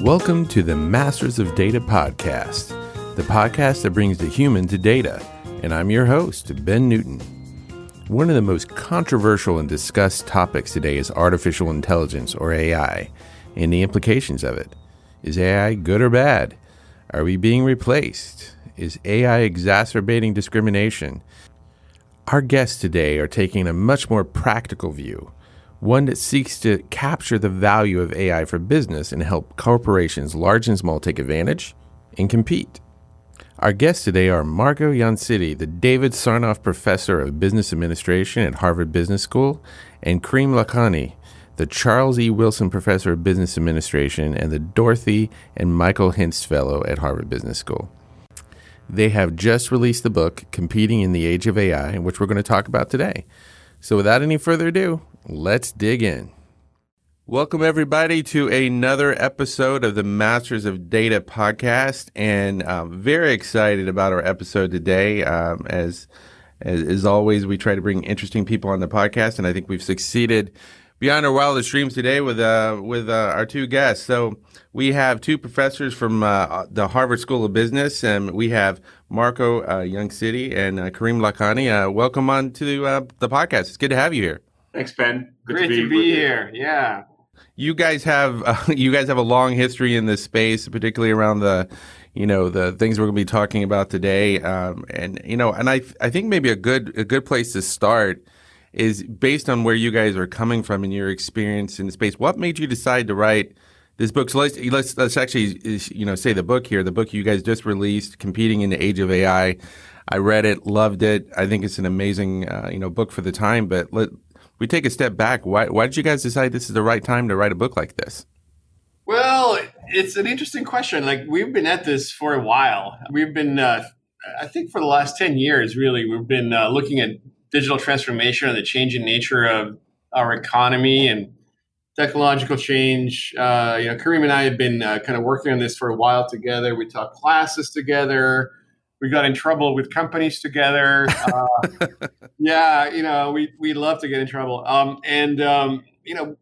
Welcome to the Masters of Data podcast, the podcast that brings the human to data. And I'm your host, Ben Newton. One of the most controversial and discussed topics today is artificial intelligence, or AI, and the implications of it. Is AI good or bad? Are we being replaced? Is AI exacerbating discrimination? Our guests today are taking a much more practical view, one that seeks to capture the value of AI for business and help corporations large and small take advantage and compete. Our guests today are Marco Iansiti, the David Sarnoff Professor of Business Administration at Harvard Business School, and Karim Lakhani, the Charles E. Wilson Professor of Business Administration and the Dorothy and Michael Hintze Fellow at Harvard Business School. They have just released the book, Competing in the Age of AI, which we're going to talk about today. So, without any further ado, let's dig in. Welcome, everybody, to another episode of the Masters of Data podcast. And I'm very excited about our episode today. Um, as, as, as always, we try to bring interesting people on the podcast, and I think we've succeeded beyond our wildest dreams today with uh, with uh, our two guests. So we have two professors from uh, the Harvard School of Business, and we have Marco uh, Iansiti and uh, Karim Lakhani. Uh, welcome on to the podcast. It's good to have you here. Thanks, Ben. Good Great to be, to be here. Yeah you guys have uh, you guys have a long history in this space, particularly around the you know the things we're going to be talking about today. Um, and you know, and I I think maybe a good a good place to start is based on where you guys are coming from and your experience in the space. What made you decide to write this book? So let's let's let's actually you know say the book here. The book you guys just released, "Competing in the Age of AI." I read it, loved it. I think it's an amazing uh, you know book for the time. But let, we take a step back, why, why did you guys decide this is the right time to write a book like this? Well, it's an interesting question. Like we've been at this for a while. We've been, uh, I think, for the last ten years, really, we've been uh, looking at digital transformation and the changing nature of our economy and technological change. Uh, you know, Karim and I have been uh, kind of working on this for a while together. We taught classes together we got in trouble with companies together. Uh, yeah, you know, we we love to get in trouble. Um, and um, you know,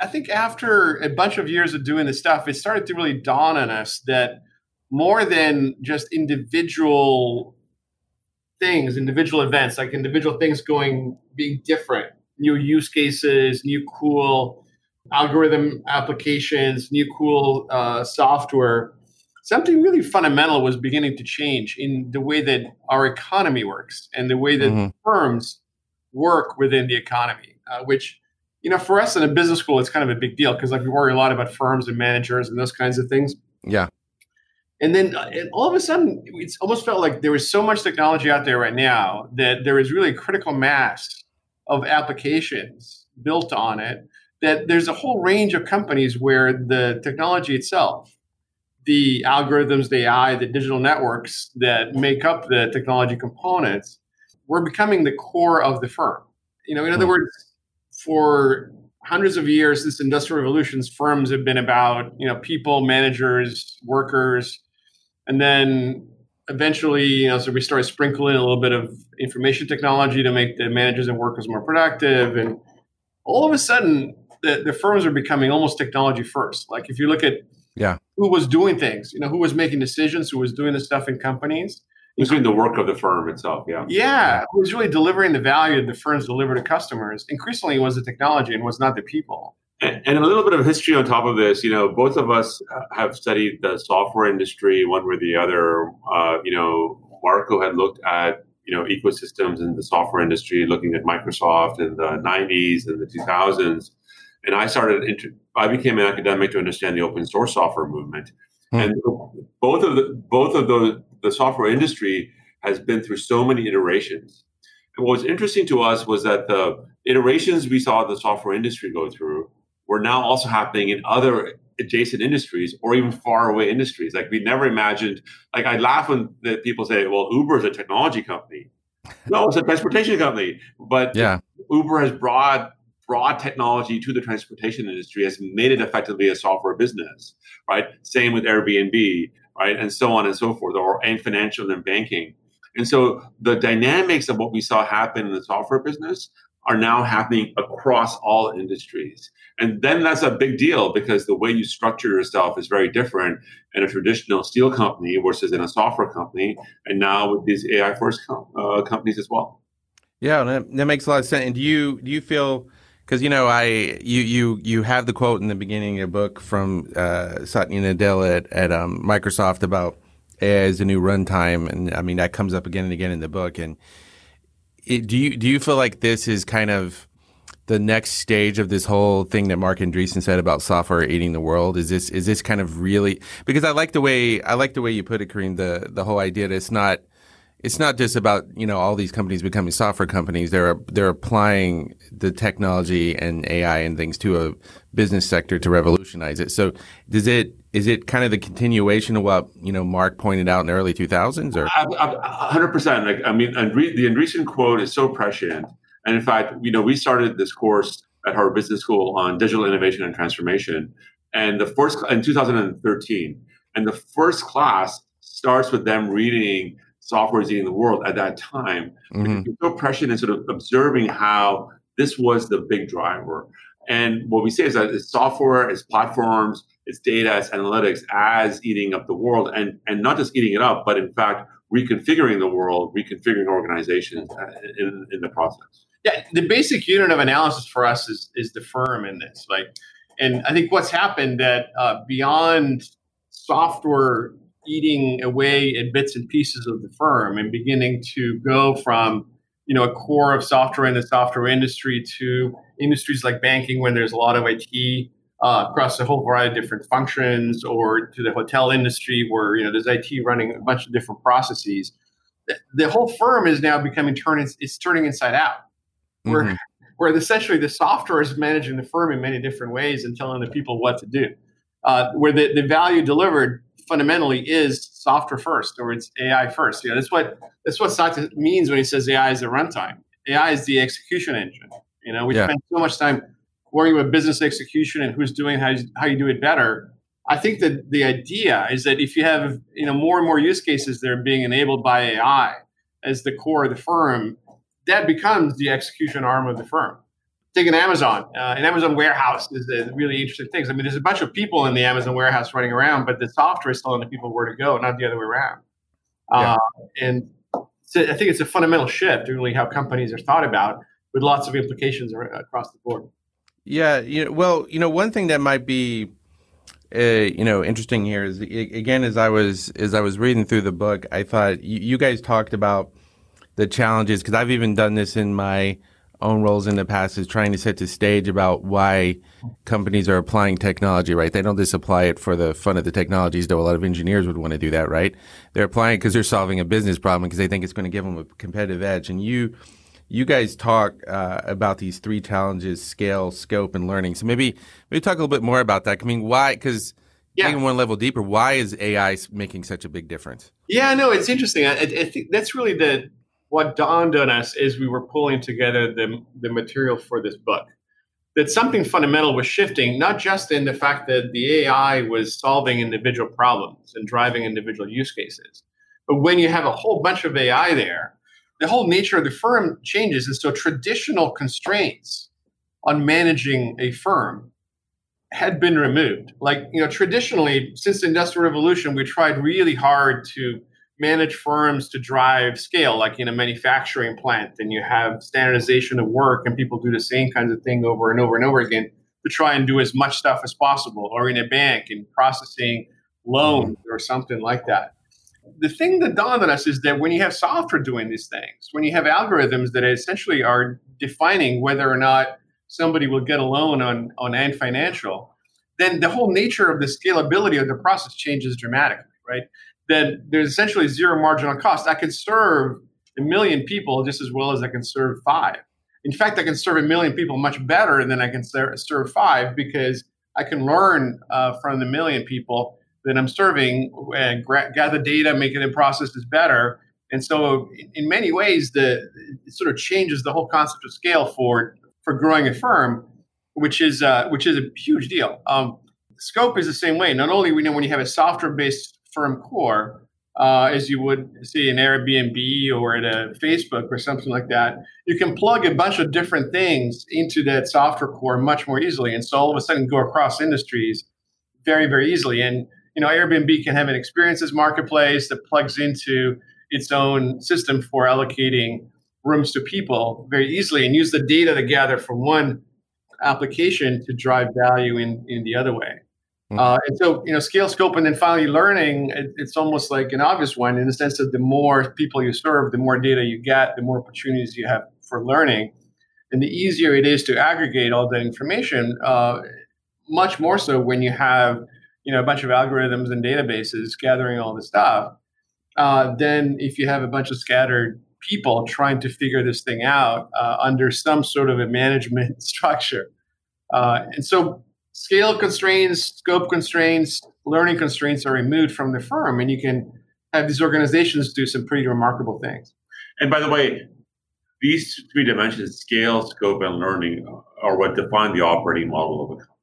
I think after a bunch of years of doing this stuff, it started to really dawn on us that more than just individual things, individual events, like individual things going being different, new use cases, new cool algorithm applications, new cool uh, software something really fundamental was beginning to change in the way that our economy works and the way that mm-hmm. firms work within the economy, uh, which you know for us in a business school it's kind of a big deal because like we worry a lot about firms and managers and those kinds of things. Yeah. And then uh, and all of a sudden, it's almost felt like there was so much technology out there right now that there is really a critical mass of applications built on it. That there's a whole range of companies where the technology itself the algorithms, the AI, the digital networks that make up the technology components, we're becoming the core of the firm. You know, in other hmm. words, for hundreds of years since industrial revolutions, firms have been about you know people, managers, workers, and then eventually, you know, so we started sprinkling a little bit of information technology to make the managers and workers more productive, and all of a sudden, the, the firms are becoming almost technology first. Like if you look at yeah. Who was doing things you know who was making decisions who was doing the stuff in companies. Who's doing the work of the firm itself yeah. Yeah who was really delivering the value that the firms deliver to customers. Increasingly it was the technology and was not the people. And, and a little bit of history on top of this you know both of us have studied the software industry one way or the other. Uh, you know marco had looked at you know ecosystems in the software industry looking at microsoft in the 90s and the 2000s and I started. I became an academic to understand the open source software movement, hmm. and both of the both of the the software industry has been through so many iterations. And what was interesting to us was that the iterations we saw the software industry go through were now also happening in other adjacent industries or even far away industries. Like we never imagined. Like I laugh when the people say, "Well, Uber is a technology company." No, it's a transportation company. But yeah. Uber has brought brought technology to the transportation industry has made it effectively a software business, right? Same with Airbnb, right? And so on and so forth, or and financial and banking. And so the dynamics of what we saw happen in the software business are now happening across all industries. And then that's a big deal because the way you structure yourself is very different in a traditional steel company versus in a software company, and now with these AI first com- uh, companies as well. Yeah, that, that makes a lot of sense. And do you do you feel because you know I you you you have the quote in the beginning of your book from uh, Satya Nadella at, at um, Microsoft about AI as a new runtime, and I mean that comes up again and again in the book. And it, do you do you feel like this is kind of the next stage of this whole thing that Marc Andreessen said about software eating the world? Is this is this kind of really because I like the way I like the way you put it, Karim. The the whole idea that it's not it's not just about you know all these companies becoming software companies. They're they're applying the technology and AI and things to a business sector to revolutionize it. So does it is it kind of the continuation of what you know Marc pointed out in the early two thousands or hundred percent? Like I mean, the Andreessen quote is so prescient, and in fact, you know, we started this course at Harvard Business School on digital innovation and transformation, and the first in 2013, and the first class starts with them reading software is eating the world at that time. Mm-hmm. You're so prescient in sort of observing how this was the big driver. And what we say is that it's software, it's platforms, it's data, it's analytics as eating up the world, and and not just eating it up, but in fact reconfiguring the world, reconfiguring organizations uh, in, in the process. Yeah, the basic unit of analysis for us is is the firm in this. Like, and I think what's happened that uh, beyond software eating away at bits and pieces of the firm and beginning to go from you know a core of software in the software industry to industries like banking when there's a lot of IT uh, across a whole variety of different functions or to the hotel industry where you know there's IT running a bunch of different processes. The, the whole firm is now becoming turning it's turning inside out. Where mm-hmm. where essentially the software is managing the firm in many different ways and telling the people what to do. Uh, where the, the value delivered fundamentally is software first or it's AI first. You know, that's what that's what Satya means when he says AI is the runtime. AI is the execution engine. You know, we yeah. spend so much time worrying about business execution and who's doing how you, how you do it better. I think that the idea is that if you have you know more and more use cases that are being enabled by AI as the core of the firm, that becomes the execution arm of the firm take an Amazon. Uh, an Amazon warehouse is a really interesting thing. I mean, there's a bunch of people in the Amazon warehouse running around, but the software is telling the people where to go, not the other way around. Yeah. Uh, and so I think it's a fundamental shift, really, how companies are thought about, with lots of implications across the board. Yeah, you know, well, you know, one thing that might be, uh, you know, interesting here is again, as I was as I was reading through the book, I thought you, you guys talked about the challenges because I've even done this in my own roles in the past is trying to set the stage about why companies are applying technology, right? They don't just apply it for the fun of the technologies, though a lot of engineers would want to do that, right? They're applying it because they're solving a business problem because they think it's going to give them a competitive edge. And you, you guys talk uh, about these three challenges: scale, scope, and learning. So maybe maybe talk a little bit more about that. I mean, why? Because yeah. taking one level deeper, why is AI making such a big difference? Yeah, no, it's interesting. I, I think that's really the what dawned on us as we were pulling together the, the material for this book that something fundamental was shifting, not just in the fact that the AI was solving individual problems and driving individual use cases, but when you have a whole bunch of AI there, the whole nature of the firm changes. And so traditional constraints on managing a firm had been removed. Like, you know, traditionally, since the Industrial Revolution, we tried really hard to manage firms to drive scale, like in a manufacturing plant, and you have standardization of work, and people do the same kinds of thing over and over and over again to try and do as much stuff as possible, or in a bank in processing loans mm-hmm. or something like that. The thing that dawned on us is that when you have software doing these things, when you have algorithms that essentially are defining whether or not somebody will get a loan on, on Ant Financial, then the whole nature of the scalability of the process changes dramatically, right? Then there's essentially zero marginal cost. I can serve a million people just as well as I can serve five. In fact, I can serve a million people much better than I can serve five because I can learn uh, from the million people that I'm serving, and gra- gather data, make it making the processes better. And so, in many ways, the it sort of changes the whole concept of scale for for growing a firm, which is uh, which is a huge deal. Um, scope is the same way. Not only we know when you have a software based firm core, uh, as you would see in Airbnb or at a Facebook or something like that. You can plug a bunch of different things into that software core much more easily, and so all of a sudden go across industries very, very easily. And you know, Airbnb can have an experiences marketplace that plugs into its own system for allocating rooms to people very easily and use the data to gather from one application to drive value in, in the other way. Mm-hmm. Uh, and so, you know, scale, scope, and then finally learning, it, it's almost like an obvious one in the sense that the more people you serve, the more data you get, the more opportunities you have for learning. And the easier it is to aggregate all that information, uh, much more so when you have, you know, a bunch of algorithms and databases gathering all this stuff. Uh, then if you have a bunch of scattered people trying to figure this thing out uh, under some sort of a management structure. Uh, and so scale constraints, scope constraints, learning constraints are removed from the firm, and you can have these organizations do some pretty remarkable things. And by the way, these three dimensions scale, scope, and learning are what define the operating model of a company.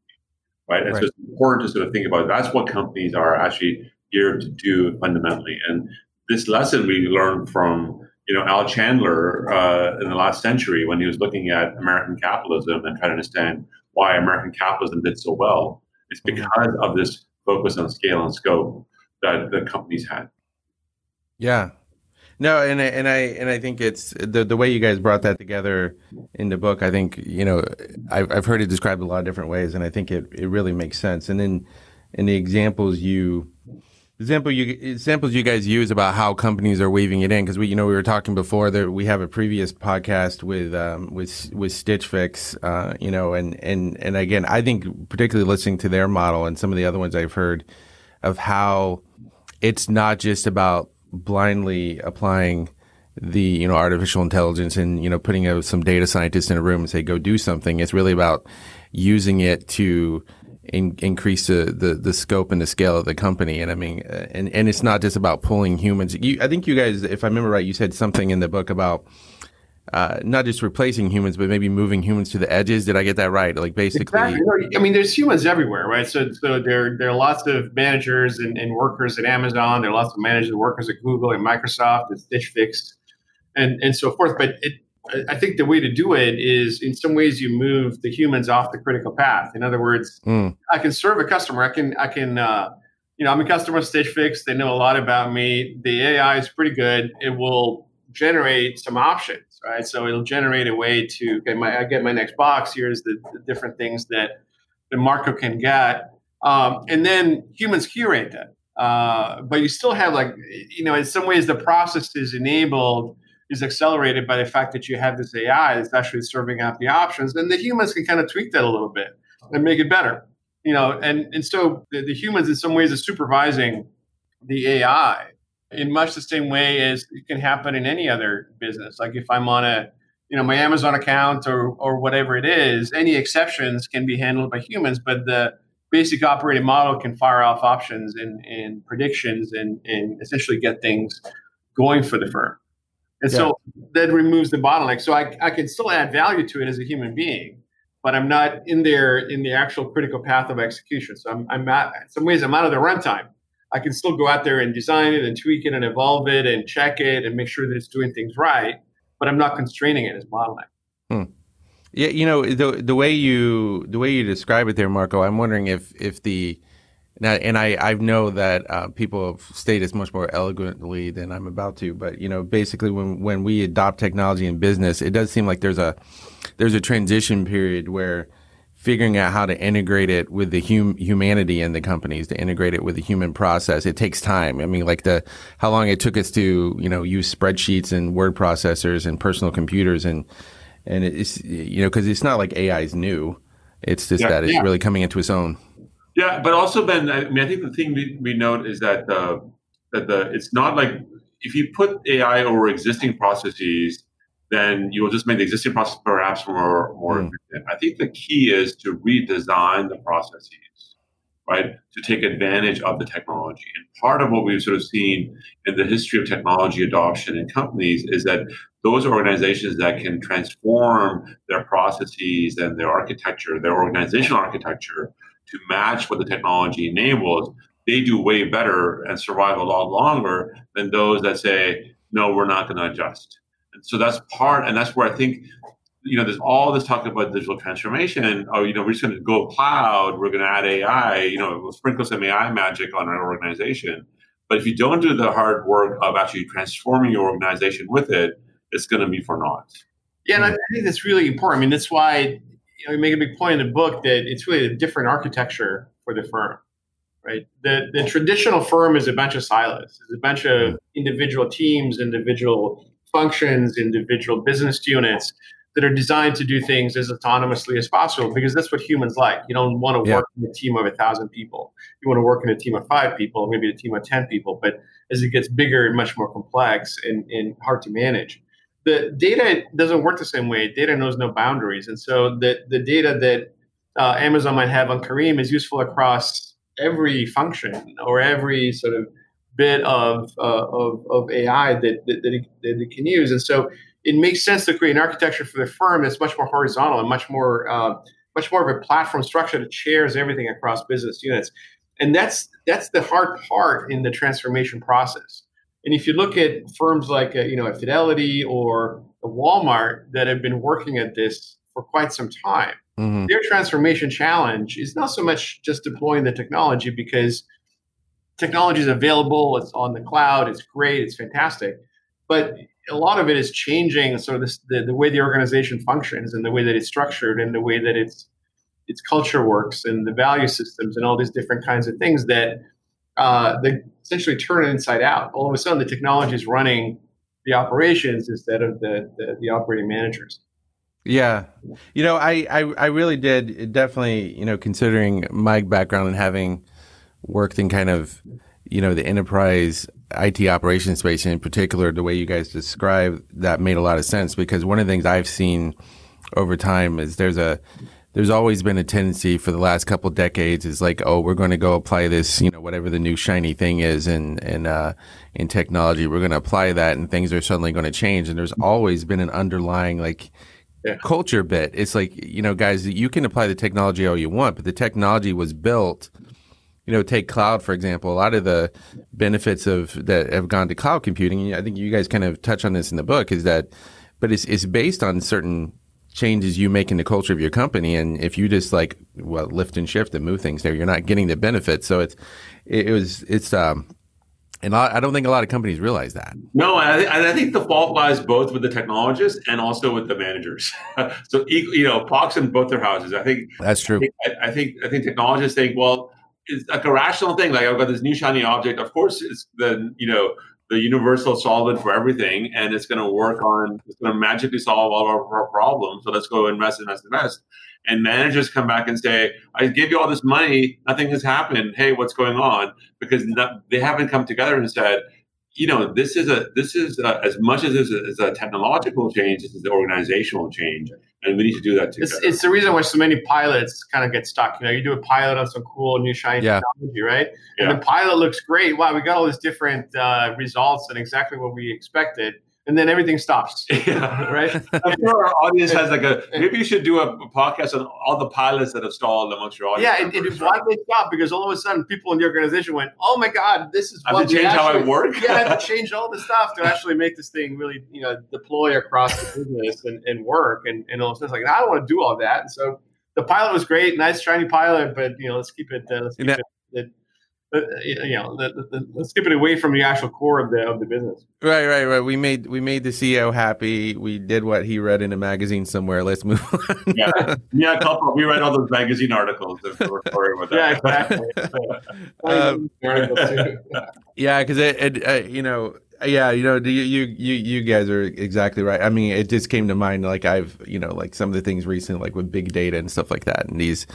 Right. And right. so it's important to sort of think about it. that's what companies are actually geared to do fundamentally. And this lesson we learned from you know Al Chandler uh, in the last century when he was looking at American capitalism and trying to understand why American capitalism did so well. It's mm-hmm. because of this focus on scale and scope that the companies had. Yeah. No, and and I and I think it's the the way you guys brought that together in the book. I think you know I've I've heard it described a lot of different ways, and I think it, it really makes sense. And then in the examples you example you examples you guys use about how companies are weaving it in because we you know we were talking before that we have a previous podcast with um, with with Stitch Fix uh, you know and and and again I think particularly listening to their model and some of the other ones I've heard of how it's not just about blindly applying the you know artificial intelligence and you know putting a, some data scientists in a room and say go do something. It's really about using it to in, increase the, the, the scope and the scale of the company. And I mean, uh, and, and it's not just about pulling humans. You, I think you guys, if I remember right, you said something in the book about uh, not just replacing humans, but maybe moving humans to the edges. Did I get that right? Like basically, exactly. I mean, there's humans everywhere, right? So, so there, there are lots of managers and, and workers at Amazon. There are lots of managers and workers at Google and Microsoft and Stitch Fix, and and so forth. But it, I think the way to do it is in some ways you move the humans off the critical path. In other words, mm. I can serve a customer. I can, I can, uh, you know, I'm a customer of Stitch Fix. They know a lot about me. The AI is pretty good. It will generate some options, right? So it'll generate a way to get my, I get my next box. Here's the, the different things that the Marco can get. Um, and then humans curate that. Uh, but you still have like, you know, in some ways the process is enabled is accelerated by the fact that you have this AI that's actually serving out the options, and the humans can kind of tweak that a little bit and make it better. You know, and and so the, the humans in some ways are supervising the AI in much the same way as it can happen in any other business. Like if I'm on a you know my Amazon account or or whatever it is, any exceptions can be handled by humans, but the basic operating model can fire off options and, and predictions and, and essentially get things going for the firm. And yeah. so that removes the bottleneck. So I, I can still add value to it as a human being, but I'm not in there in the actual critical path of execution. So I'm, I'm at, in some ways, I'm out of the runtime. I can still go out there and design it and tweak it and evolve it and check it and make sure that it's doing things right, but I'm not constraining it as bottleneck. Hmm. Yeah, you know the the way you the way you describe it there, Marco. I'm wondering if if the now, and I, I know that uh, people have stated this much more eloquently than I'm about to, but you know, basically, when when we adopt technology in business, it does seem like there's a there's a transition period where figuring out how to integrate it with the hum- humanity in the companies, to integrate it with the human process, it takes time. I mean, like the how long it took us to you know use spreadsheets and word processors and personal computers, and and it's you know because it's not like AI is new. It's just yeah, that it's yeah. really coming into its own. Yeah, but also Ben, I mean, I think the thing we, we note is that uh, that the it's not like if you put AI over existing processes, then you will just make the existing process perhaps more more mm. efficient. I think the key is to redesign the processes, right, to take advantage of the technology. And part of what we've sort of seen in the history of technology adoption in companies is that those organizations that can transform their processes and their architecture, their organizational architecture to match what the technology enables they do way better and survive a lot longer than those that say, no, we're not going to adjust. And so that's part, and that's where I think, you know, there's all this talk about digital transformation. Oh, you know, we're just going to go cloud, we're going to add AI, you know, we'll sprinkle some AI magic on our organization. But if you don't do the hard work of actually transforming your organization with it, it's going to be for naught. Yeah, and I think that's really important. I mean, that's why you know, make a big point in the book that it's really a different architecture for the firm right? The, the traditional firm is a bunch of silos, it's a bunch of individual teams, individual functions, individual business units that are designed to do things as autonomously as possible because that's what humans like. You don't want to yeah. work in a team of a thousand people. You want to work in a team of five people, maybe a team of 10 people. But as it gets bigger and much more complex and, and hard to manage, the data doesn't work the same way. Data knows no boundaries. And so the, the data that uh, Amazon might have on Karim is useful across every function or every sort of bit of uh, of, of, AI that, that, that, it, that, it, can use. And so it makes sense to create an architecture for the firm that's much more horizontal and much more uh, much more of a platform structure that shares everything across business units. And that's that's the hard part in the transformation process. And if you look at firms like uh, you know a Fidelity or a Walmart that have been working at this for quite some time, Mm-hmm. Their transformation challenge is not so much just deploying the technology because technology is available, it's on the cloud, it's great, it's fantastic. But a lot of it is changing sort of this, the, the way the organization functions and the way that it's structured and the way that its its culture works and the value systems and all these different kinds of things that uh, they essentially turn it inside out. All of a sudden, the technology is running the operations instead of the, the, the operating managers. Yeah. You know, I, I, I really did definitely, you know, considering my background and having worked in kind of, you know, the enterprise IT operations space in particular, the way you guys describe that made a lot of sense because one of the things I've seen over time is there's a, there's always been a tendency for the last couple decades is like, oh, we're going to go apply this, you know, whatever the new shiny thing is in, in, uh, in technology, we're going to apply that and things are suddenly going to change. And there's always been an underlying, like, yeah. culture bit. It's like, you know, guys, you can apply the technology all you want, but the technology was built, you know, take cloud, for example, a lot of the benefits of that have gone to cloud computing. I think you guys kind of touch on this in the book is that, but it's, it's based on certain changes you make in the culture of your company. And if you just like, well, lift and shift and move things there, you're not getting the benefits. So it's, it, it was, it's, um, and I don't think a lot of companies realize that. No, I, th- I think the fault lies both with the technologists and also with the managers. so, you know, pox in both their houses. I think that's true. I think, I, I think, I think technologists think, well, it's like a rational thing. Like I've got this new shiny object. Of course, it's the you know the universal solvent for everything, and it's going to work on. It's going to magically solve all our, our problems. So let's go invest, invest, invest and managers come back and say, I give you all this money, nothing has happened. Hey, what's going on? Because they haven't come together and said, you know, this is a this is a, as much as this is a technological change, this is an organizational change, and we need to do that together. It's, it's, the reason why so many pilots kind of get stuck. You know, you do a pilot on some cool new shiny yeah. technology, right? And yeah. the pilot looks great. Wow, we got all these different uh, results and exactly what we expected and then everything stops. Yeah. right. I'm sure our audience has like a maybe you should do a, podcast on all the pilots that have stalled amongst your audience. Yeah, it, it, why they stop because all of a sudden people in the organization went, "Oh my God, this is I have to change actually, how I work." yeah, I have to change all the stuff to actually make this thing really, you know, deploy across the business and, and work. And and all of a sudden, like I don't want to do all that. And so the pilot was great, nice shiny pilot, but you know, let's keep it. Uh, let's keep it, it you know, the, the, let's skip it away from the actual core of the of the business. Right, right, right. We made we made the CEO happy. We did what he read in a magazine somewhere. Let's move on. yeah, yeah. Couple. We read all those magazine articles. yeah, exactly. um, yeah, because it, it uh, you know. Yeah, you know, you, you you you guys are exactly right. I mean, it just came to mind like I've you know like some of the things recently, like with big data and stuff like that, and these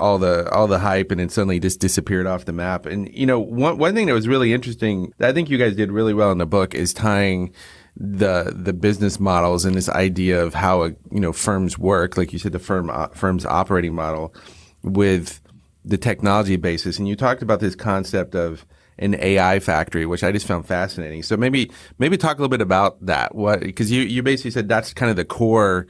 all the all the hype and then suddenly just disappeared off the map. And you know, one one thing that was really interesting I think you guys did really well in the book is tying the the business models and this idea of how you know firms work, like you said, the firm uh, firm's operating model with the technology basis. And you talked about this concept of an AI factory, which I just found fascinating. So maybe maybe talk a little bit about that. What because you you basically said that's kind of the core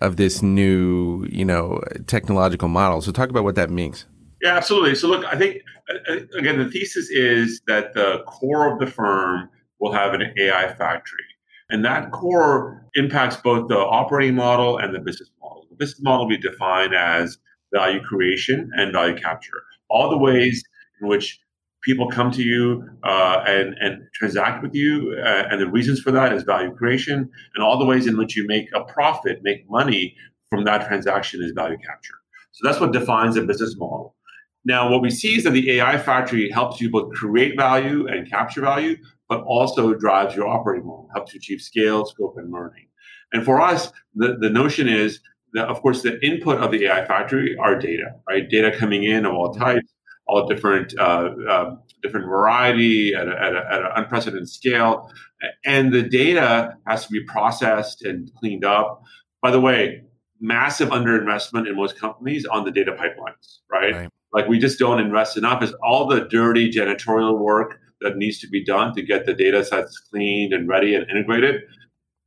of this new, you know, technological model. So talk about what that means. Yeah, absolutely. So, look, I think, uh, uh, again, the thesis is that the core of the firm will have an AI factory. And that core impacts both the operating model and the business model. The business model will be defined as value creation and value capture. All the ways in which people come to you uh, and, and transact with you, uh, and the reasons for that is value creation, and all the ways in which you make a profit, make money from that transaction is value capture. So that's what defines a business model. Now, what we see is that the AI factory helps you both create value and capture value, but also drives your operating model, helps you achieve scale, scope, and learning. And for us, the, the notion is that, of course, the input of the AI factory are data, right? Data coming in of all types, all different uh, uh, different variety at, a, at, a, at, an unprecedented scale, and the data has to be processed and cleaned up. By the way, massive underinvestment in most companies on the data pipelines, right? right? Like we just don't invest enough. Is all the dirty janitorial work that needs to be done to get the data sets cleaned and ready and integrated.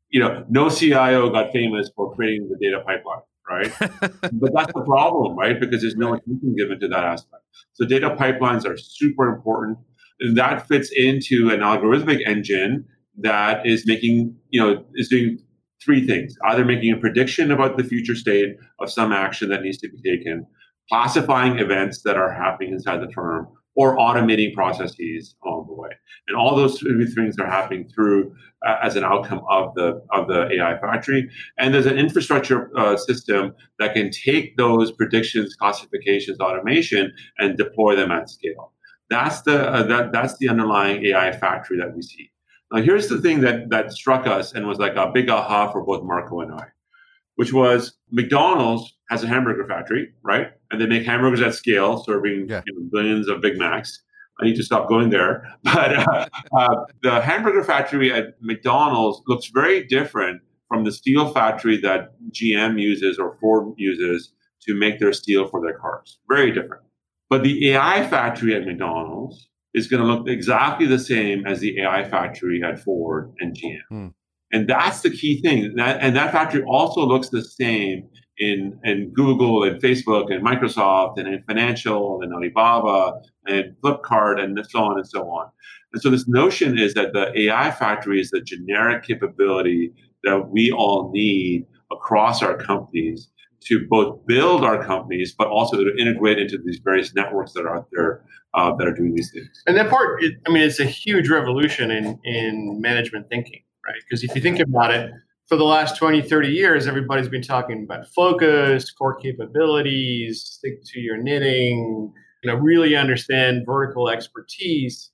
You know, no CIO got famous for creating the data pipeline, right? but that's the problem, right? Because there's no attention given to that aspect. So data pipelines are super important. And that fits into an algorithmic engine that is making, you know, is doing three things either making a prediction about the future state of some action that needs to be taken, classifying events that are happening inside the firm, or automating processes along the way. And all those things are happening through uh, as an outcome of the of the AI factory. And there's an infrastructure uh, system that can take those predictions, classifications, automation, and deploy them at scale. That's the uh, that that's the underlying AI factory that we see. Now, here's the thing that that struck us and was like a big aha for both Marco and I, which was McDonald's has a hamburger factory, right? And they make hamburgers at scale, serving yeah. you know, billions of Big Macs. I need to stop going there. But uh, uh, the hamburger factory at McDonald's looks very different from the steel factory that GM uses or Ford uses to make their steel for their cars. Very different. But the AI factory at McDonald's is going to look exactly the same as the AI factory at Ford and GM. Hmm. And that's the key thing. And that, and that factory also looks the same in, in Google and Facebook and Microsoft and Ant Financial and Alibaba and Flipkart and so on and so on. And so this notion is that the AI factory is the generic capability that we all need across our companies to both build our companies, but also to integrate into these various networks that are out there uh, that are doing these things. And that part, I mean, it's a huge revolution in in management thinking, right? Because if you think about it, for the last 20, 30 years, everybody's been talking about focus, core capabilities, stick to your knitting, you know, really understand vertical expertise.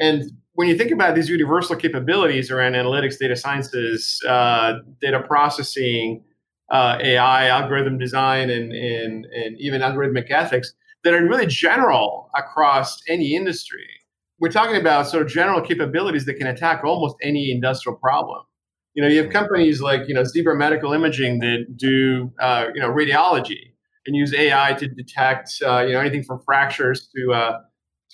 And when you think about these universal capabilities around analytics, data sciences, uh, data processing, uh, AI, algorithm design, and, and, and even algorithmic ethics that are really general across any industry. We're talking about sort of general capabilities that can attack almost any industrial problem you know, you have companies like you know Zebra Medical Imaging that do uh, you know radiology and use AI to detect uh, you know anything from fractures to uh,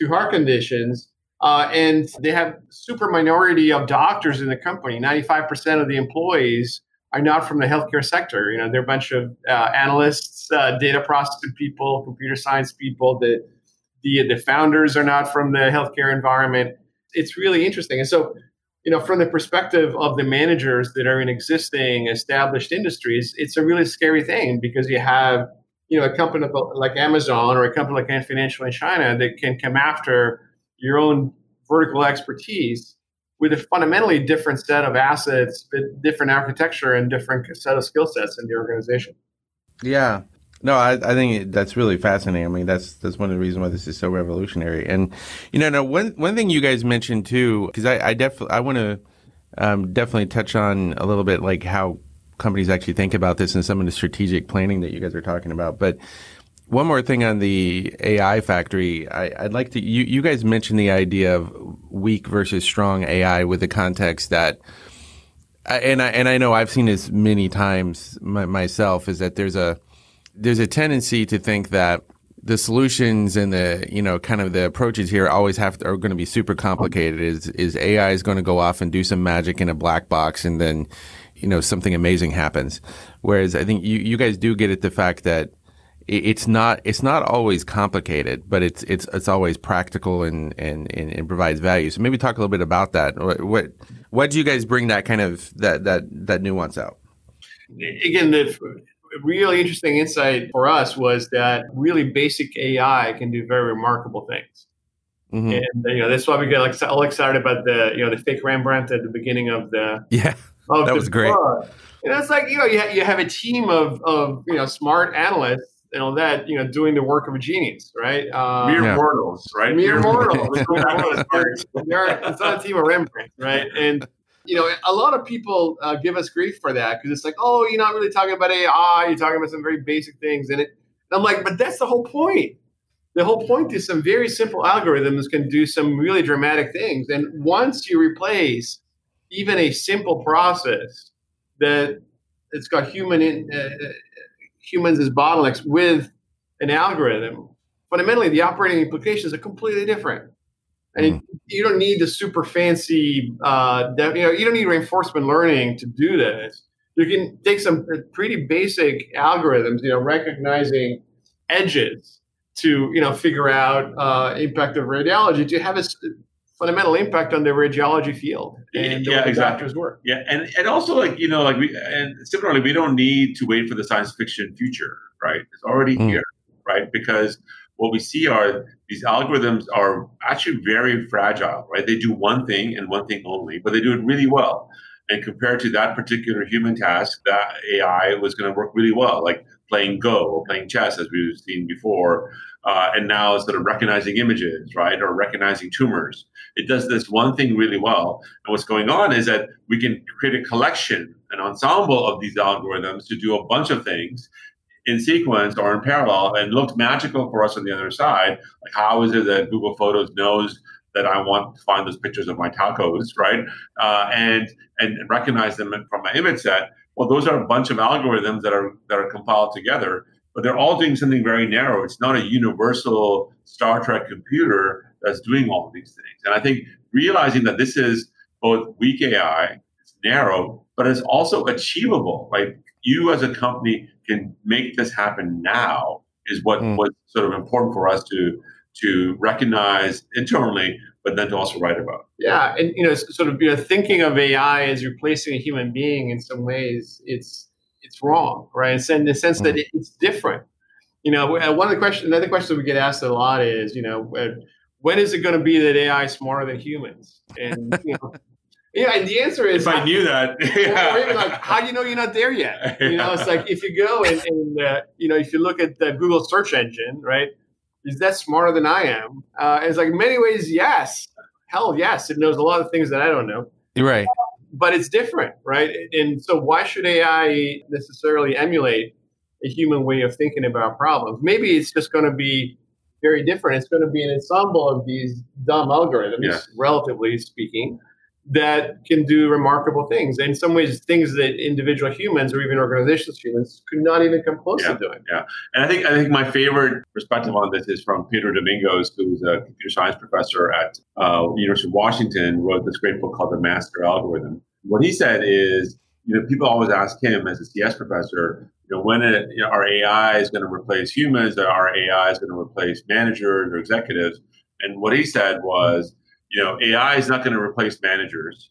to heart conditions. Uh, and they have super minority of doctors in the company. Ninety-five percent of the employees are not from the healthcare sector. You know, they're a bunch of uh, analysts, uh, data processing people, computer science people. The the the founders are not from the healthcare environment. It's really interesting, and so you know, from the perspective of the managers that are in existing established industries, it's a really scary thing because you have, you know, a company like Amazon or a company like Ant Financial in China that can come after your own vertical expertise with a fundamentally different set of assets, different architecture, and different set of skill sets in the organization. Yeah, no, I, I think that's really fascinating. I mean, that's that's one of the reasons why this is so revolutionary. And you know, no, one one thing you guys mentioned too, because I, I definitely I want to um, definitely touch on a little bit like how companies actually think about this and some of the strategic planning that you guys are talking about. But one more thing on the AI factory, I, would like to you you guys mentioned the idea of weak versus strong AI with the context that. And I and I know I've seen this many times my, myself is that there's a there's a tendency to think that the solutions and the you know kind of the approaches here always have to, are going to be super complicated. Is is AI is going to go off and do some magic in a black box and then you know something amazing happens. Whereas I think you you guys do get at the fact that it's not it's not always complicated, but it's it's it's always practical and and and, and provides value. So maybe talk a little bit about that. What what, what do you guys bring that kind of that that that nuance out? Again, the really interesting insight for us was that really basic AI can do very remarkable things. Mm-hmm. And you know that's why we get like all excited about the you know the fake Rembrandt at the beginning of the yeah that was great. Book. And it's like you know you, ha- you have a team of of you know smart analysts and all that, you know, doing the work of a genius, right? Uh, mere yeah. mortals, right? Mere mortals. it's not a team of Rembrandt, right? And you know, a lot of people uh, give us grief for that because it's like, oh, you're not really talking about AI. You're talking about some very basic things, and it. And I'm like, but that's the whole point. The whole point is some very simple algorithms can do some really dramatic things, and once you replace even a simple process that it's got human in, uh, humans as bottlenecks with an algorithm, fundamentally the operating implications are completely different. And mm. you don't need the super fancy, uh, you know, you don't need reinforcement learning to do this. You can take some pretty basic algorithms, you know, recognizing edges to, you know, figure out uh, impact of radiology to have a fundamental impact on the radiology field and yeah, the exactly. doctors work. Yeah, and and also like you know like we and similarly we don't need to wait for the science fiction future, right? It's already mm. here, right? Because what we see are these algorithms are actually very fragile, right? They do one thing and one thing only, but they do it really well. And compared to that particular human task, that AI was going to work really well, like playing Go or playing chess, as we've seen before. Uh, and now instead of recognizing images, right, or recognizing tumors, it does this one thing really well. And what's going on is that we can create a collection, an ensemble of these algorithms to do a bunch of things in sequence or in parallel and looked magical for us on the other side. Like, how is it that Google Photos knows that I want to find those pictures of my tacos, right? Uh, and and recognize them from my image set. Well, those are a bunch of algorithms that are that are compiled together, but they're all doing something very narrow. It's not a universal Star Trek computer that's doing all these things. And I think realizing that this is both weak AI, it's narrow, but it's also achievable. Like you as a company can make this happen now is what mm. was sort of important for us to to recognize internally, but then to also write about. Yeah, and you know, sort of you know, thinking of AI as replacing a human being in some ways, it's it's wrong, right? It's in the sense mm. that it's different. You know, uh, one of the questions, another question we get asked a lot is, you know, when is it going to be that AI is smarter than humans? And you know, yeah, and the answer is if I knew that. yeah. or, even like, how do you know you're not there yet? You know, it's like if you go and, and uh, you know, if you look at the Google search engine, right? Is that smarter than I am? Uh, it's like in many ways, yes. Hell, yes. It knows a lot of things that I don't know. You're right. But it's different, right? And so, why should AI necessarily emulate a human way of thinking about problems? Maybe it's just going to be very different. It's going to be an ensemble of these dumb algorithms, yeah. relatively speaking, that can do remarkable things. In some ways, things that individual humans or even organizations humans could not even come close yeah, to doing. Yeah, and I think I think my favorite perspective on this is from Peter Domingos, who's a computer science professor at uh, University of Washington, wrote this great book called The Master Algorithm. What he said is, you know, people always ask him as a CS professor, you know, when it, you know, our AI is going to replace humans, our AI is going to replace managers or executives. And what he said was, you know, AI is not going to replace managers,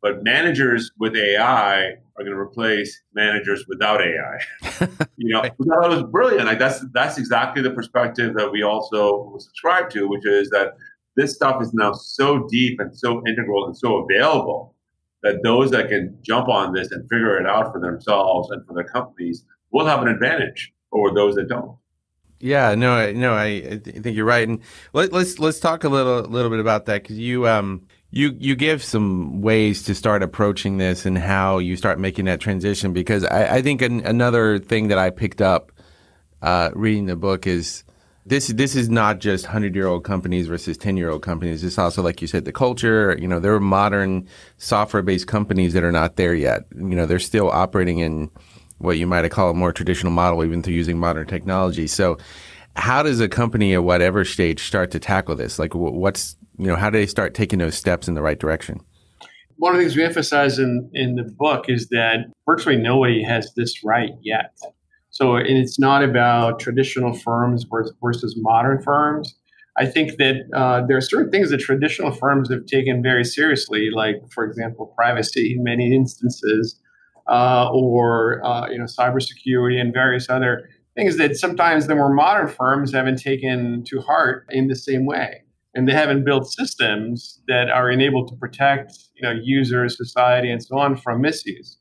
but managers with AI are going to replace managers without AI. you know, that was brilliant. Like that's that's exactly the perspective that we also subscribe to, which is that this stuff is now so deep and so integral and so available that those that can jump on this and figure it out for themselves and for their companies will have an advantage over those that don't. Yeah, no, no, I, I think you're right, and let, let's, let's talk a little little bit about that because you um you you give some ways to start approaching this and how you start making that transition because I, I think an, another thing that I picked up uh, reading the book is this this is not just hundred year old companies versus ten year old companies. It's also like you said, the culture. You know, there are modern software based companies that are not there yet. You know, they're still operating in what you might call a more traditional model, even through using modern technology. So, how does a company at whatever stage start to tackle this? Like, what's you know, how do they start taking those steps in the right direction? One of the things we emphasize in in the book is that virtually nobody has this right yet. So and it's not about traditional firms versus modern firms. I think that uh, there are certain things that traditional firms have taken very seriously, like, for example, privacy in many instances, uh, or uh, you know, cybersecurity and various other things that sometimes the more modern firms haven't taken to heart in the same way, and they haven't built systems that are enabled to protect you know users, society, and so on from misuse.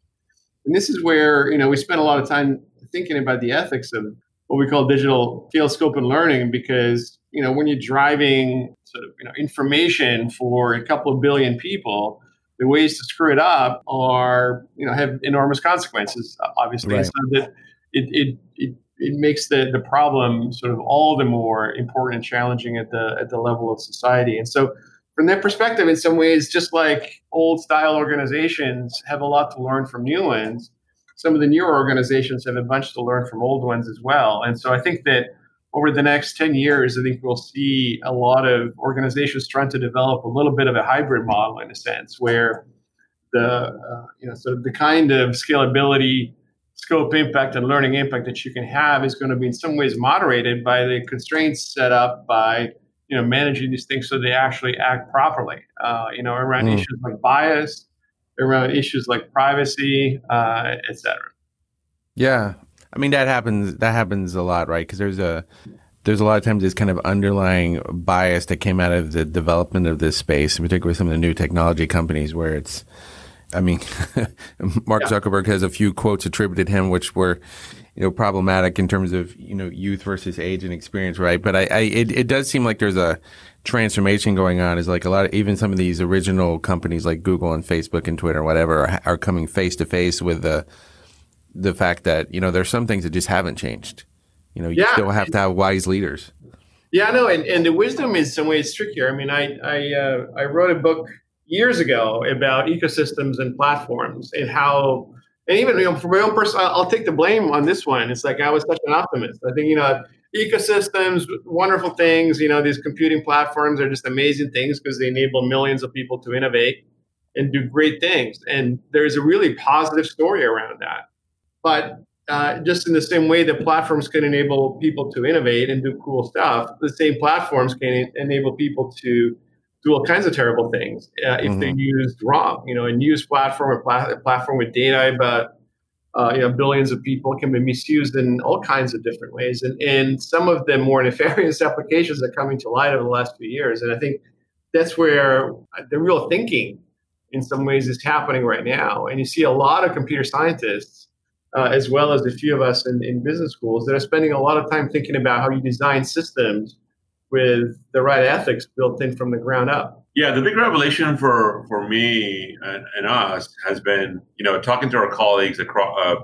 And this is where you know we spend a lot of time thinking about the ethics of what we call digital field scope, and learning because you know when you're driving sort of you know information for a couple of billion people the ways to screw it up are you know have enormous consequences obviously. Right. so that it, it, it it makes the the problem sort of all the more important and challenging at the at the level of society. And so from that perspective in some ways just like old style organizations have a lot to learn from new ones some of the newer organizations have a bunch to learn from old ones as well. And so i think that over the next 10 years, I think we'll see a lot of organizations trying to develop a little bit of a hybrid model in a sense where the, uh, you know, sort of the kind of scalability, scope impact, and learning impact that you can have is going to be in some ways moderated by the constraints set up by, you know, managing these things so they actually act properly, uh, you know, around mm. issues like bias, around issues like privacy, uh, et cetera. Yeah, I mean that happens. That happens a lot, right? Because there's a there's a lot of times this kind of underlying bias that came out of the development of this space, in particular with some of the new technology companies, where it's. I mean, Mark yeah. Zuckerberg has a few quotes attributed him, which were, you know, problematic in terms of you know youth versus age and experience, right? But I, I it, it does seem like there's a transformation going on. Is like a lot of even some of these original companies like Google and Facebook and Twitter, and whatever, are, are coming face to face with the the fact that you know there's some things that just haven't changed. You know, you yeah. still have to have wise leaders. Yeah, no, and, and the wisdom is some ways trickier. I mean, I I uh, I wrote a book years ago about ecosystems and platforms and how, and even you know, for my own person, I'll take the blame on this one. It's like I was such an optimist. I think you know ecosystems, wonderful things. You know, these computing platforms are just amazing things because they enable millions of people to innovate and do great things. And there's a really positive story around that. But uh, just in the same way that platforms can enable people to innovate and do cool stuff, the same platforms can enable people to do all kinds of terrible things uh, if mm-hmm. they're used wrong. You know, a news platform or pla- a platform with data about uh, you know billions of people can be misused in all kinds of different ways, and and some of the more nefarious applications are coming to light over the last few years. And I think that's where the real thinking, in some ways, is happening right now. And you see a lot of computer scientists uh, as well as a few of us in, in business schools that are spending a lot of time thinking about how you design systems with the right ethics built in from the ground up. Yeah, the big revelation for for me and, and us has been, you know, talking to our colleagues across uh,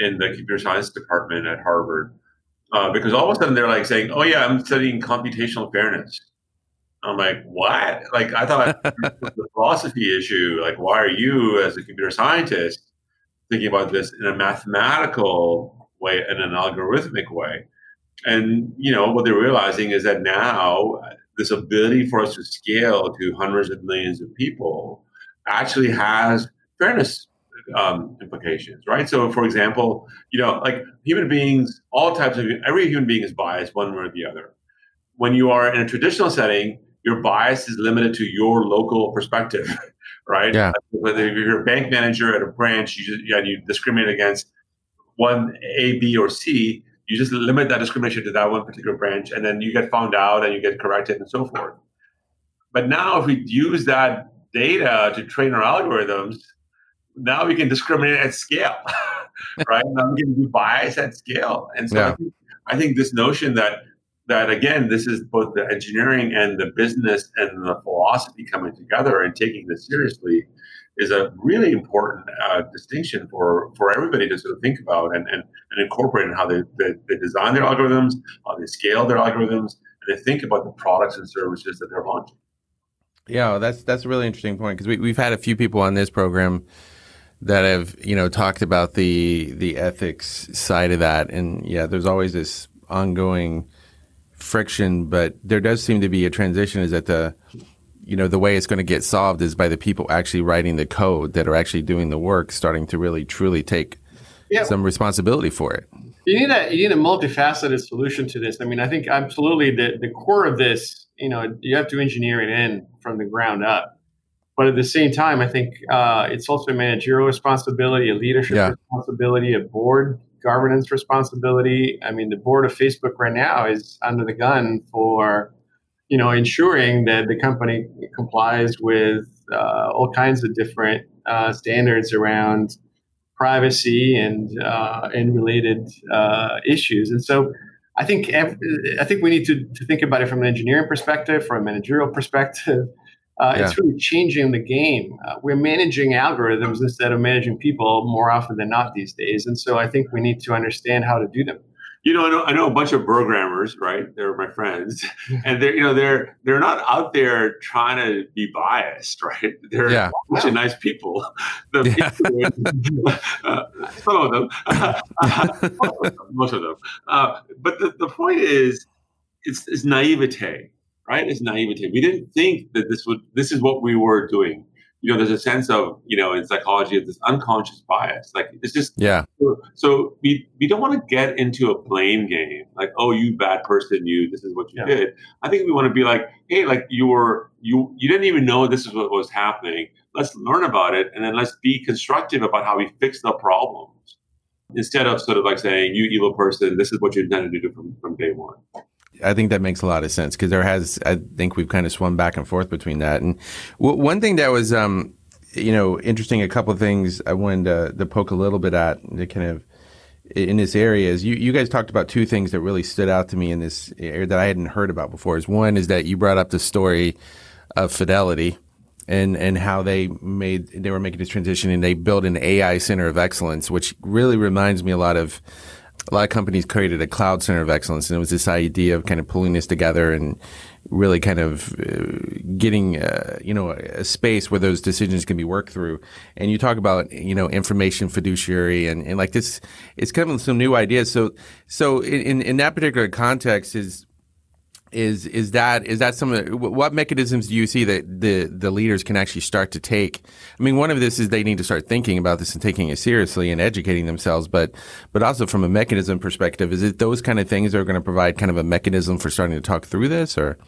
in the computer science department at Harvard, uh, because all of a sudden they're like saying, "Oh yeah, I'm studying computational fairness." I'm like, "What?" Like I thought the philosophy issue. Like, why are you, as a computer scientist, thinking about this in a mathematical way and an algorithmic way. And you know what they're realizing is that now this ability for us to scale to hundreds of millions of people actually has fairness um, implications, right? So, for example, you know, like human beings, all types of every human being is biased one way or the other. When you are in a traditional setting, your bias is limited to your local perspective. right? Yeah. Whether you're a bank manager at a branch, you just, yeah, you discriminate against one A, B, or C. You just limit that discrimination to that one particular branch, and then you get found out and you get corrected and so forth. But now, if we use that data to train our algorithms, now we can discriminate at scale, right? now we can do bias at scale, and so yeah. I, think, I think this notion that that again, this is both the engineering and the business and the philosophy coming together and taking this seriously is a really important uh, distinction for, for everybody to sort of think about and, and, and incorporate in how they, they, they, design their algorithms, how they scale their algorithms, and they think about the products and services that they're launching. Yeah, that's that's a really interesting point because we, we've had a few people on this program that have you know talked about the the ethics side of that, and yeah, there's always this ongoing friction, but there does seem to be a transition. Is that the you know the way it's going to get solved is by the people actually writing the code that are actually doing the work, starting to really truly take yeah. some responsibility for it. You need a you need a multifaceted solution to this. I mean, I think absolutely the the core of this, you know, you have to engineer it in from the ground up. But at the same time, I think uh, it's also a managerial responsibility, a leadership yeah. responsibility, a board governance responsibility. I mean, the board of Facebook right now is under the gun for, you know, ensuring that the company complies with uh, all kinds of different uh, standards around privacy and uh, and related uh, issues. And so, I think I think we need to, to think about it from an engineering perspective, from a managerial perspective. Uh, yeah. It's really changing the game. Uh, we're managing algorithms instead of managing people more often than not these days, and so I think we need to understand how to do them you know, I know, I know a bunch of programmers, right? They're my friends, and they're, you know, they're they're not out there trying to be biased, right? They're yeah. a bunch of nice people. The yeah. people uh, some of them, most of them. Uh, but the, the point is, it's, it's naivete, right? It's naivete. We didn't think that this would this is what we were doing you know, there's a sense of, you know, in psychology of this unconscious bias. Like it's just yeah. So, so we we don't want to get into a blame game. Like, oh, you bad person, you. This is what you yeah. did. I think we want to be like, hey, like you were you you didn't even know this is what was happening. Let's learn about it, and then let's be constructive about how we fix the problems instead of sort of like saying, you evil person, this is what you intended to do from from day one. I think that makes a lot of sense because there has, I think we've kind of swum back and forth between that. And w- one thing that was, um, you know, interesting, a couple of things I wanted to, to, poke a little bit at to kind of in this area is you, you guys talked about two things that really stood out to me in this area that I hadn't heard about before. Is one is that you brought up the story of Fidelity and and how they made they were making this transition and they built an AI center of excellence, which really reminds me a lot of a lot of companies created a cloud center of excellence, and it was this idea of kind of pulling this together and really kind of uh, getting uh, you know a space where those decisions can be worked through. And you talk about you know information fiduciary and, and like this, it's kind of some new ideas. So so in in that particular context is is is that is that some of the, what mechanisms do you see that the the leaders can actually start to take? I mean, one of this is they need to start thinking about this and taking it seriously and educating themselves, but but also from a mechanism perspective, is it those kind of things that are going to provide kind of a mechanism for starting to talk through this, or?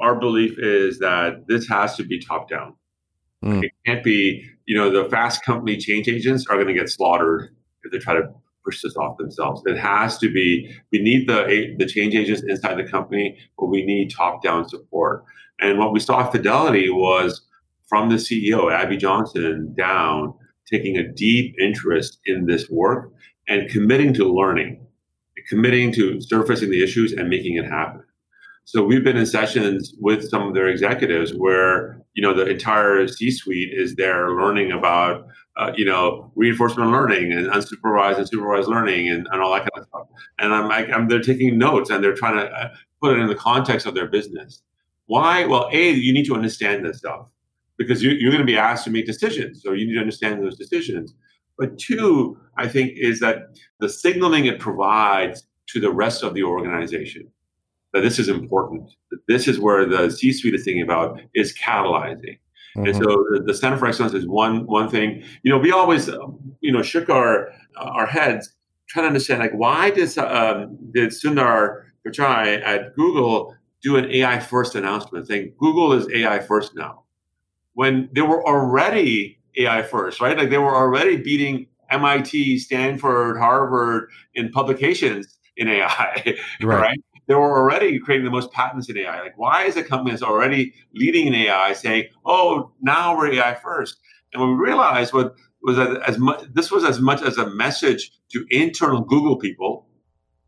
Our belief is that this has to be top down. Mm. It can't be, you know, the fast company change agents are going to get slaughtered if they try to push this off themselves. It has to be. We need the the change agents inside the company, but we need top down support. And what we saw at Fidelity was from the CEO Abby Johnson down, taking a deep interest in this work and committing to learning, committing to surfacing the issues and making it happen. So we've been in sessions with some of their executives where you know the entire C-suite is there learning about uh, you know reinforcement learning and unsupervised and supervised learning and, and all that kind of stuff. And I'm like, I'm they're taking notes and they're trying to uh, put it in the context of their business. Why? Well, a you need to understand this stuff because you, you're going to be asked to make decisions, so you need to understand those decisions. But two, I think, is that the signaling it provides to the rest of the organization that this is important. That this is where the C-suite is thinking about is catalyzing. Mm-hmm. And so the, the, Center for Excellence is one one thing. You know, we always you know shook our our heads trying to understand like why does um, did Sundar Pichai at Google do an AI first announcement saying Google is AI first now when they were already AI first, right? Like they were already beating MIT, Stanford, Harvard in publications in AI, right? right? They were already creating the most patents in AI. Like, why is a company that's already leading in AI saying, "Oh, now we're AI first? And what we realized was was that as much this was as much as a message to internal Google people.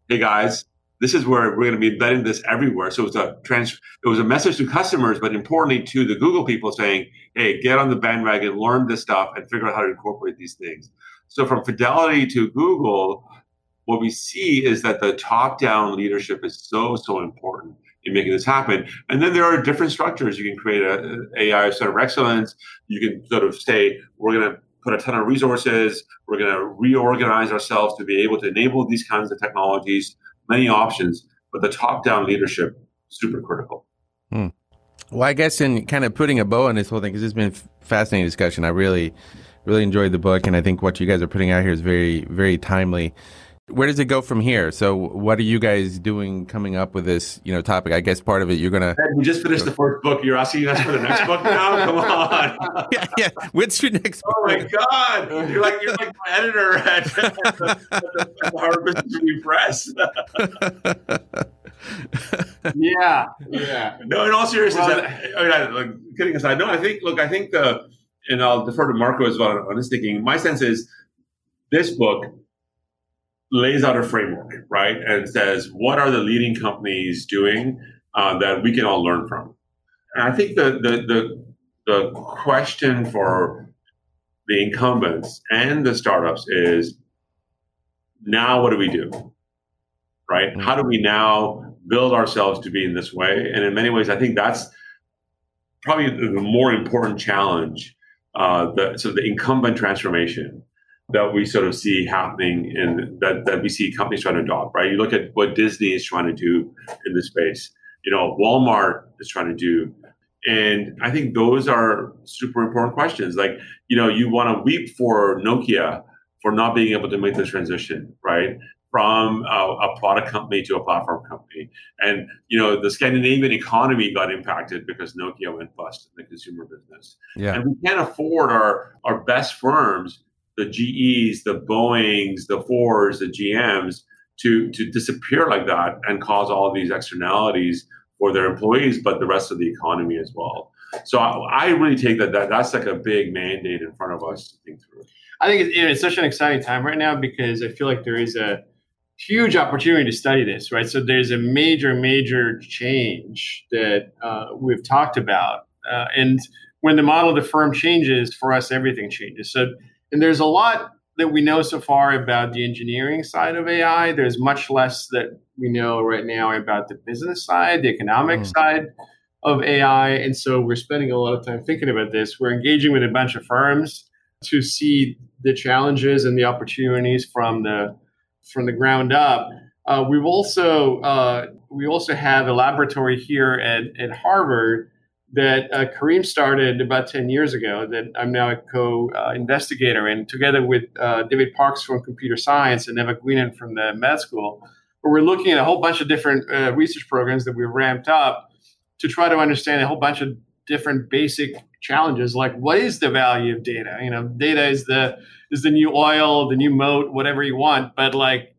Hey guys, this is where we're going to be embedding this everywhere. So it was a trans, it was a message to customers, but importantly to the Google people saying, "Hey, get on the bandwagon, learn this stuff, and figure out how to incorporate these things." So from Fidelity to Google, what we see is that the top down leadership is so, so important in making this happen. And then there are different structures. You can create an AI center of excellence. You can sort of say, we're going to put a ton of resources. We're going to reorganize ourselves to be able to enable these kinds of technologies, many options. But the top down leadership, super critical. Hmm. Well, I guess in kind of putting a bow on this whole thing, because it's been a fascinating discussion. I really, really enjoyed the book. And I think what you guys are putting out here is very, very timely where does it go from here? So, what are you guys doing coming up with this, you know, topic? I guess part of it you're gonna. We just finished the first book. You're asking us for the next book now. Come on. yeah, yeah. What's your next? Oh my God! You're like you're like my editor at, at, the, at the Harvard Business Review Press. yeah, yeah. No, in all seriousness, well, I, I, like, kidding aside, no, I think look, I think the, and I'll defer to Marco as well on his thinking. My sense is this book lays out a framework, right, and says what are the leading companies doing uh, that we can all learn from. And I think the the the, the question for the incumbents and the startups is now what do we do? Right? How do we now build ourselves to be in this way? And in many ways i think that's probably the more important challenge uh, the, so the incumbent transformation that we sort of see happening and that, that we see companies trying to adopt, right? You look at what Disney is trying to do in this space, you know, Walmart is trying to do. And I think those are super important questions. Like, you know, you want to weep for Nokia for not being able to make the transition, right? From a, a, product company to a platform company. And, you know, the Scandinavian economy got impacted because Nokia went bust in the consumer business. Yeah. And we can't afford our, our best firms the GEs, the Boeings, the Fords, the GMs to to disappear like that and cause all these externalities for their employees, but the rest of the economy as well. So I, I really take that, that that's like a big mandate in front of us to think through. I think it's, it's such an exciting time right now because I feel like there is a huge opportunity to study this, right? So there's a major, major change that uh, we've talked about, uh, and when the model of the firm changes, for us, everything changes. So and there's a lot that we know so far about the engineering side of AI. There's much less that we know right now about the business side, the economic mm. side of AI. And so we're spending a lot of time thinking about this. We're engaging with a bunch of firms to see the challenges and the opportunities from the from the ground up. Uh, we've also uh, we also have a laboratory here at, at Harvard that uh, Karim started about 10 years ago that I'm now a co-investigator in, together with uh, David Parkes from computer science and Eva Guinan from the med school, where we're looking at a whole bunch of different uh, research programs that we've ramped up to try to understand a whole bunch of different basic challenges like what is the value of data? You know data is the is the new oil the new moat whatever you want but like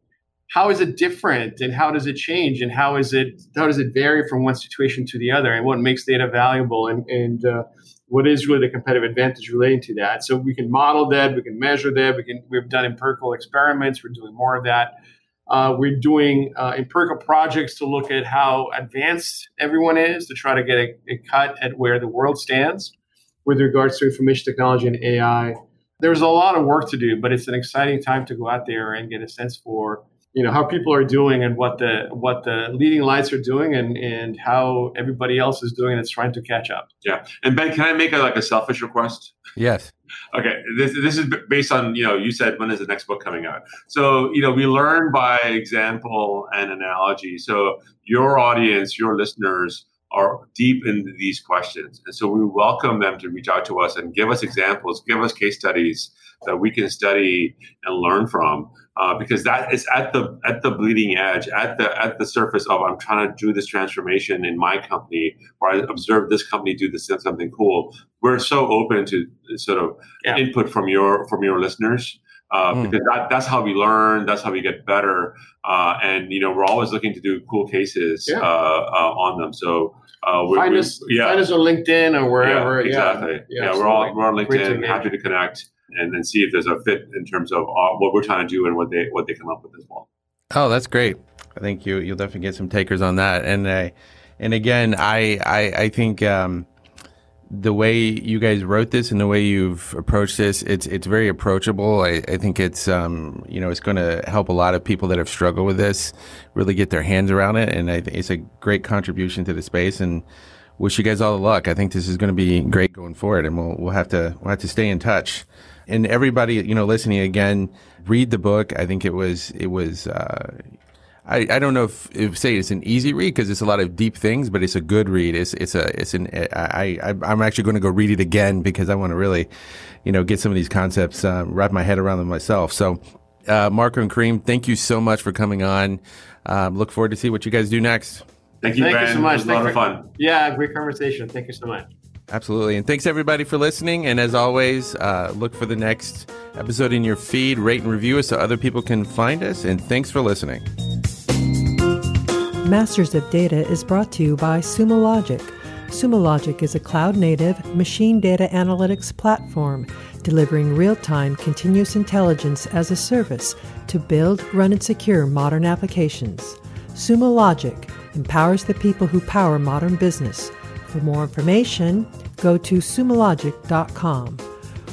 how is it different and how does it change and how is it how does it vary from one situation to the other and what makes data valuable and, and uh, what is really the competitive advantage relating to that? So we can model that we can measure that we can we've done empirical experiments we're doing more of that. Uh, we're doing uh, empirical projects to look at how advanced everyone is to try to get a, a cut at where the world stands with regards to information technology and ai there's a lot of work to do but it's an exciting time to go out there and get a sense for you know how people are doing and what the what the leading lights are doing and and how everybody else is doing and it's trying to catch up. Yeah. And ben can i make a like a selfish request? Yes. Okay. This, this is based on you know you said when is the next book coming out? So you know we learn by example and analogy. So your audience your listeners are deep in these questions and so we welcome them to reach out to us and give us examples give us case studies that we can study and learn from uh, because that is at the at the bleeding edge, at the at the surface of I'm trying to do this transformation in my company, or I observe this company do this something cool. We're so open to sort of yeah. input from your from your listeners. Uh, mm. Because that, that's how we learn, that's how we get better, uh, and you know we're always looking to do cool cases yeah. Uh, uh, on them. So uh, we're, find us, yeah. find us on LinkedIn or wherever. Yeah, exactly. Yeah, yeah we're all we're on LinkedIn. Happy to connect and then see if there's a fit in terms of uh, what we're trying to do and what they what they come up with as well. Oh, that's great. I think you you'll definitely get some takers on that. And uh, and again, I I, I think um, the way you guys wrote this and the way you've approached this, it's it's very approachable. I, I think it's um, you know it's going to help a lot of people that have struggled with this really get their hands around it, and I, it's a great contribution to the space. And wish you guys all the luck. I think this is going to be great going forward, and we'll we'll have to we'll have to stay in touch and everybody, you know, listening again, read the book. I think it was it was. Uh, I, I don't know if, if say it's an easy read because it's a lot of deep things, but it's a good read. It's it's a it's an I, I I'm actually going to go read it again because I want to really, you know, get some of these concepts uh, wrap my head around them myself. So uh, Marco and Karim, thank you so much for coming on. Um, look forward to see what you guys do next. Thank you, Thank Ben. you so much. It was a lot Thank of fun. Yeah, great conversation. Thank you so much. Absolutely. And thanks everybody for listening. And as always, uh, look for the next episode in your feed, rate and review us so other people can find us. And thanks for listening. Masters of Data is brought to you by Sumo Logic. Sumo Logic is a cloud native machine data analytics platform delivering real time continuous intelligence as a service to build, run, and secure modern applications. Sumo Logic empowers the people who power modern business. For more information, go to sumologic.com.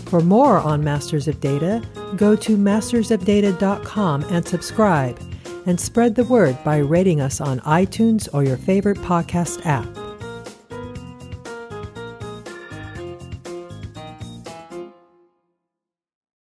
For more on Masters of Data, go to mastersofdata.com and subscribe. And spread the word by rating us on iTunes or your favorite podcast app.